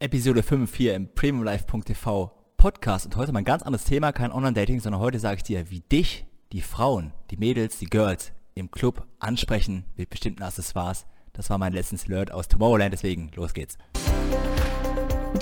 Episode 5 hier im premiumlife.tv Podcast und heute mal ein ganz anderes Thema, kein Online-Dating, sondern heute sage ich dir, wie dich die Frauen, die Mädels, die Girls im Club ansprechen mit bestimmten Accessoires. Das war mein letztes Alert aus Tomorrowland, deswegen los geht's.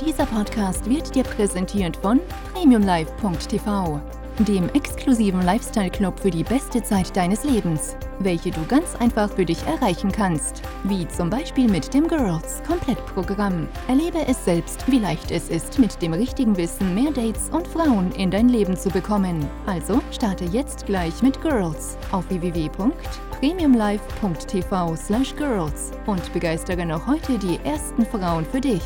Dieser Podcast wird dir präsentiert von premiumlife.tv dem exklusiven Lifestyle-Club für die beste Zeit deines Lebens, welche du ganz einfach für dich erreichen kannst, wie zum Beispiel mit dem Girls Komplettprogramm. Erlebe es selbst, wie leicht es ist, mit dem richtigen Wissen mehr Dates und Frauen in dein Leben zu bekommen. Also starte jetzt gleich mit Girls auf www.premiumlife.tv/girls und begeistere noch heute die ersten Frauen für dich.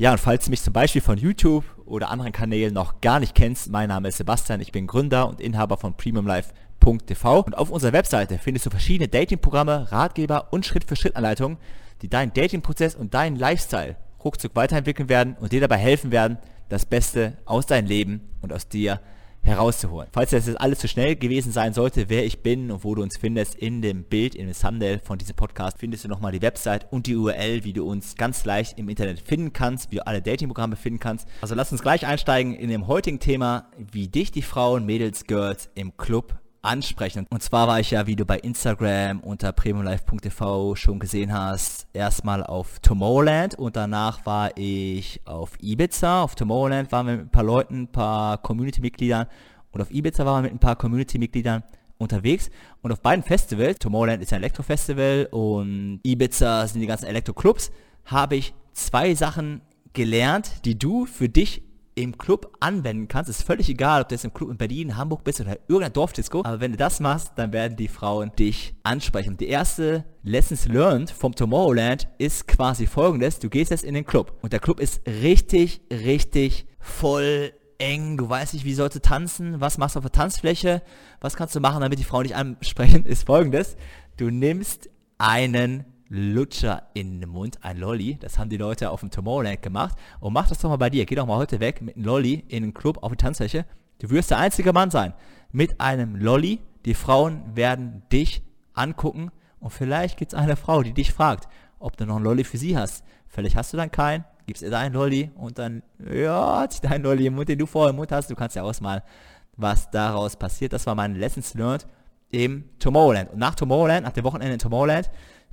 Ja, und falls du mich zum Beispiel von YouTube oder anderen Kanälen noch gar nicht kennst, mein Name ist Sebastian, ich bin Gründer und Inhaber von PremiumLife.tv und auf unserer Webseite findest du verschiedene Datingprogramme, Ratgeber und Schritt-für-Schritt-Anleitungen, die deinen Datingprozess und deinen Lifestyle ruckzuck weiterentwickeln werden und dir dabei helfen werden, das Beste aus deinem Leben und aus dir herauszuholen. Falls das jetzt alles zu schnell gewesen sein sollte, wer ich bin und wo du uns findest, in dem Bild, in dem Thumbnail von diesem Podcast findest du nochmal die Website und die URL, wie du uns ganz leicht im Internet finden kannst, wie du alle Datingprogramme finden kannst. Also lass uns gleich einsteigen in dem heutigen Thema, wie dich die Frauen, Mädels, Girls im Club ansprechen. Und zwar war ich ja, wie du bei Instagram unter premiumlife.tv schon gesehen hast, erstmal auf Tomorrowland und danach war ich auf Ibiza. Auf Tomorrowland waren wir mit ein paar Leuten, ein paar Community-Mitgliedern und auf Ibiza waren wir mit ein paar Community-Mitgliedern unterwegs und auf beiden Festivals, Tomorrowland ist ein Elektrofestival und Ibiza sind die ganzen Elektro-Clubs, habe ich zwei Sachen gelernt, die du für dich im Club anwenden kannst. Ist völlig egal, ob du jetzt im Club in Berlin, Hamburg bist oder irgendein Dorfdisco. Aber wenn du das machst, dann werden die Frauen dich ansprechen. Die erste Lessons Learned vom Tomorrowland ist quasi folgendes. Du gehst jetzt in den Club und der Club ist richtig, richtig voll eng, du weißt nicht, wie sollst du tanzen, was machst du auf der Tanzfläche, was kannst du machen, damit die Frauen dich ansprechen, ist folgendes. Du nimmst einen Lutscher in den Mund, ein Lolli. Das haben die Leute auf dem Tomorrowland gemacht. Und mach das doch mal bei dir. Geh doch mal heute weg mit einem Lolli in den Club auf die Tanzfläche. Du wirst der einzige Mann sein mit einem Lolli. Die Frauen werden dich angucken und vielleicht gibt es eine Frau, die dich fragt, ob du noch einen Lolli für sie hast. Vielleicht hast du dann keinen, gibst ihr deinen Lolli und dann, ja, hat sich dein Lolli im Mund, den du vorher im Mund hast. Du kannst ja ausmalen, was daraus passiert. Das war mein Lessons learned im Tomorrowland. Und nach Tomorrowland, nach dem Wochenende in Tomorrowland,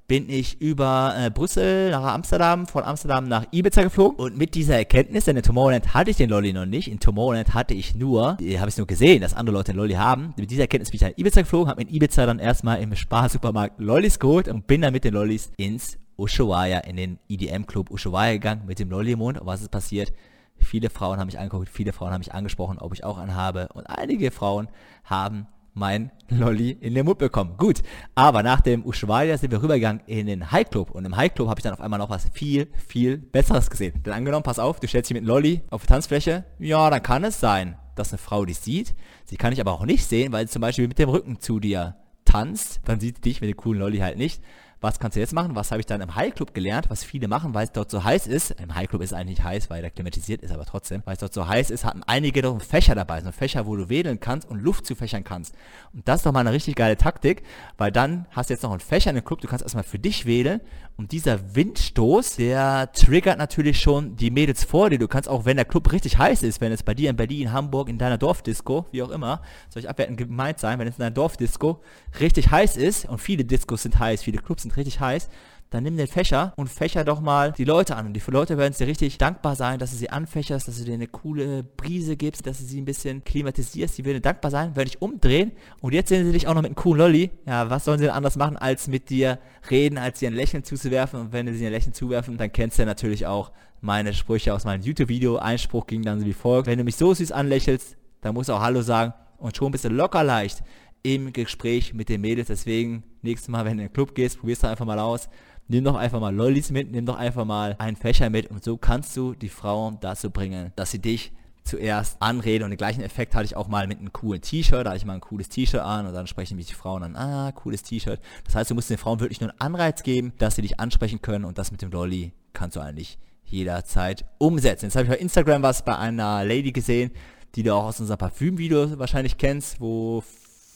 bin ich über äh, Brüssel nach Amsterdam, von Amsterdam nach Ibiza geflogen. Und mit dieser Erkenntnis, denn in Tomorrowland hatte ich den Lolli noch nicht, in Tomorrowland hatte ich nur, habe ich nur gesehen, dass andere Leute den Lolli haben, mit dieser Erkenntnis bin ich nach Ibiza geflogen, habe in Ibiza dann erstmal im Sparsupermarkt Lollis geholt und bin dann mit den Lollis ins Ushuaia, in den EDM-Club Ushuaia gegangen, mit dem Lolli im Mund und was ist passiert? Viele Frauen haben mich angeguckt, viele Frauen haben mich angesprochen, ob ich auch einen habe. Und einige Frauen haben mein Lolli in den Mund bekommen. Gut, aber nach dem Ushuaia sind wir rübergegangen in den High Club und im High Club habe ich dann auf einmal noch was viel, viel Besseres gesehen. Denn angenommen, pass auf, du stellst dich mit Lolli auf die Tanzfläche, ja, dann kann es sein, dass eine Frau dich sieht. Sie kann dich aber auch nicht sehen, weil sie zum Beispiel mit dem Rücken zu dir tanzt, dann sieht sie dich mit dem coolen Lolli halt nicht was kannst du jetzt machen? Was habe ich dann im High Club gelernt, was viele machen, weil es dort so heiß ist. Im High Club ist es eigentlich heiß, weil der klimatisiert ist, aber trotzdem, weil es dort so heiß ist, hatten einige doch Fächer dabei, so Fächer, wo du wedeln kannst und Luft zufächern kannst. Und das ist doch mal eine richtig geile Taktik, weil dann hast du jetzt noch einen Fächer in dem Club, du kannst erstmal für dich wählen und dieser Windstoß, der triggert natürlich schon die Mädels vor dir. Du kannst auch, wenn der Club richtig heiß ist, wenn es bei dir in Berlin, Hamburg, in deiner Dorfdisco, wie auch immer, soll ich abwertend gemeint sein, wenn es in deiner Dorfdisco richtig heiß ist und viele Discos sind heiß, viele Clubs sind richtig heiß, dann nimm den Fächer und fächer doch mal die Leute an. Und die Leute werden dir richtig dankbar sein, dass du sie anfächerst, dass du dir eine coole Brise gibst, dass du sie ein bisschen klimatisierst. Die werden dankbar sein, werden dich umdrehen. Und jetzt sehen sie dich auch noch mit einem coolen Lolli. Ja, was sollen sie denn anders machen, als mit dir reden, als dir ein Lächeln zuzuwerfen? Und wenn sie ein Lächeln zuwerfen, dann kennst du natürlich auch meine Sprüche aus meinem YouTube-Video. Einspruch ging dann wie folgt. Wenn du mich so süß anlächelst, dann musst du auch Hallo sagen. Und schon bist du locker leicht im Gespräch mit den Mädels. Deswegen, nächstes Mal, wenn du in den Club gehst, probierst du einfach mal aus nimm doch einfach mal Lollis mit, nimm doch einfach mal einen Fächer mit und so kannst du die Frauen dazu bringen, dass sie dich zuerst anreden und den gleichen Effekt hatte ich auch mal mit einem coolen T-Shirt, da hatte ich mal ein cooles T-Shirt an und dann sprechen mich die Frauen an, ah, cooles T-Shirt. Das heißt, du musst den Frauen wirklich nur einen Anreiz geben, dass sie dich ansprechen können und das mit dem Lolli kannst du eigentlich jederzeit umsetzen. Jetzt habe ich bei Instagram was bei einer Lady gesehen, die du auch aus unserem Parfüm-Video wahrscheinlich kennst, wo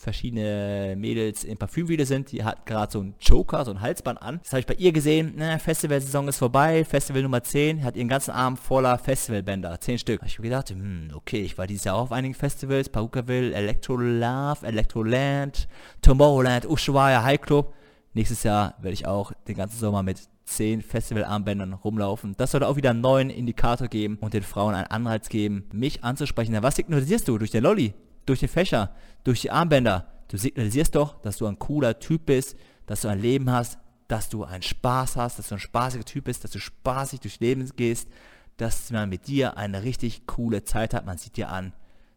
verschiedene Mädels im Parfümvideo sind. Die hat gerade so einen Joker, so ein Halsband an. Das habe ich bei ihr gesehen. Na, Festivalsaison ist vorbei. Festival Nummer 10. Hat ihren ganzen Arm voller Festivalbänder. 10 Stück. Da habe ich mir gedacht, hm, okay, ich war dieses Jahr auch auf einigen Festivals. Pahukaville, Electro Love, Electroland, Tomorrowland, Ushuaia, High Club. Nächstes Jahr werde ich auch den ganzen Sommer mit 10 Festivalarmbändern rumlaufen. Das sollte auch wieder einen neuen Indikator geben und den Frauen einen Anreiz geben, mich anzusprechen. Na, was signalisierst du? Durch den Lolli, durch den Fächer, durch die Armbänder. Du signalisierst doch, dass du ein cooler Typ bist, dass du ein Leben hast, dass du einen Spaß hast, dass du ein spaßiger Typ bist, dass du spaßig durchs Leben gehst, dass man mit dir eine richtig coole Zeit hat. Man sieht dir an,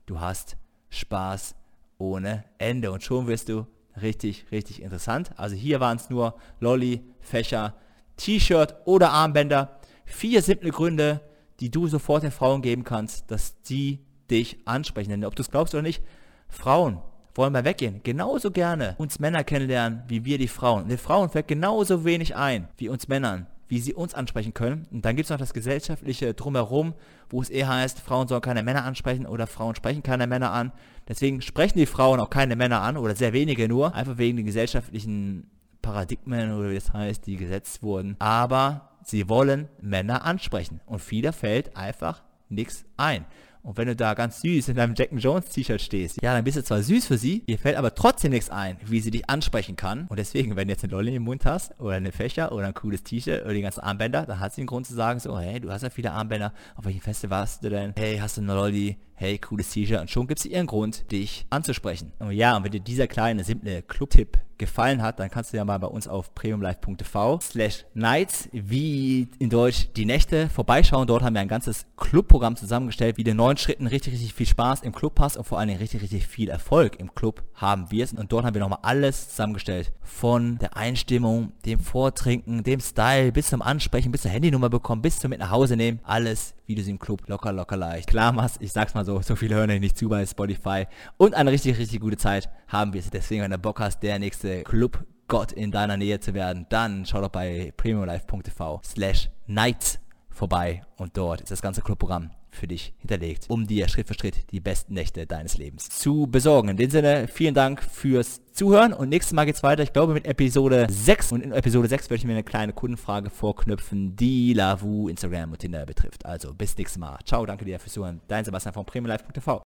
du hast Spaß ohne Ende und schon wirst du richtig, richtig interessant. Also hier waren es nur Lolli, Fächer, T-Shirt oder Armbänder. Vier simple Gründe, die du sofort den Frauen geben kannst, dass sie dich ansprechen. Denn ob du es glaubst oder nicht, Frauen wollen mal weggehen. Genauso gerne uns Männer kennenlernen, wie wir die Frauen. Und den Frauen fällt genauso wenig ein, wie uns Männern, wie sie uns ansprechen können. Und dann gibt es noch das gesellschaftliche Drumherum, wo es eher heißt, Frauen sollen keine Männer ansprechen oder Frauen sprechen keine Männer an. Deswegen sprechen die Frauen auch keine Männer an oder sehr wenige nur, einfach wegen den gesellschaftlichen Paradigmen oder wie das heißt, die gesetzt wurden. Aber sie wollen Männer ansprechen und vieler fällt einfach nichts ein. Und wenn du da ganz süß in deinem Jack Jones T-Shirt stehst, ja, dann bist du zwar süß für sie, ihr fällt aber trotzdem nichts ein, wie sie dich ansprechen kann. Und deswegen, wenn du jetzt eine Lolli im Mund hast, oder eine Fächer, oder ein cooles T-Shirt, oder die ganzen Armbänder, dann hat sie den Grund zu sagen so, hey, du hast ja viele Armbänder, auf welchen Feste warst du denn? Hey, hast du eine Lolli? Hey, cooles T-Shirt. Und schon gibt sie ihren Grund, dich anzusprechen. Und ja, und wenn dir dieser kleine, simple Club-Tipp gefallen hat, dann kannst du ja mal bei uns auf premiumlife.tv slash nights, wie in Deutsch die Nächte, vorbeischauen. Dort haben wir ein ganzes Clubprogramm zusammengestellt, wie du in neun Schritten richtig, richtig viel Spaß im Club hast und vor allen Dingen richtig, richtig viel Erfolg im Club haben wirst. Und dort haben wir nochmal alles zusammengestellt. Von der Einstimmung, dem Vortrinken, dem Style, bis zum Ansprechen, bis zur Handynummer bekommen, bis zum mit nach Hause nehmen. Alles, wie du sie im Club locker, locker leicht klar machst. Ich sag's mal so, so viele hören nicht zu bei Spotify. Und eine richtig, richtig gute Zeit haben wir. Deswegen, wenn du Bock hast, der nächste Club Gott in deiner Nähe zu werden, dann schau doch bei premiumlife.tv slash nights vorbei und dort ist das ganze Clubprogramm für dich hinterlegt, um dir Schritt für Schritt die besten Nächte deines Lebens zu besorgen. In dem Sinne, vielen Dank fürs Zuhören und nächstes Mal geht's weiter, ich glaube mit Episode 6 und in Episode 6 werde ich mir eine kleine Kundenfrage vorknüpfen, die Lavu, Instagram und Tinder betrifft. Also bis nächstes Mal. Ciao, danke dir fürs Zuhören. Dein Sebastian von premiumlife.tv.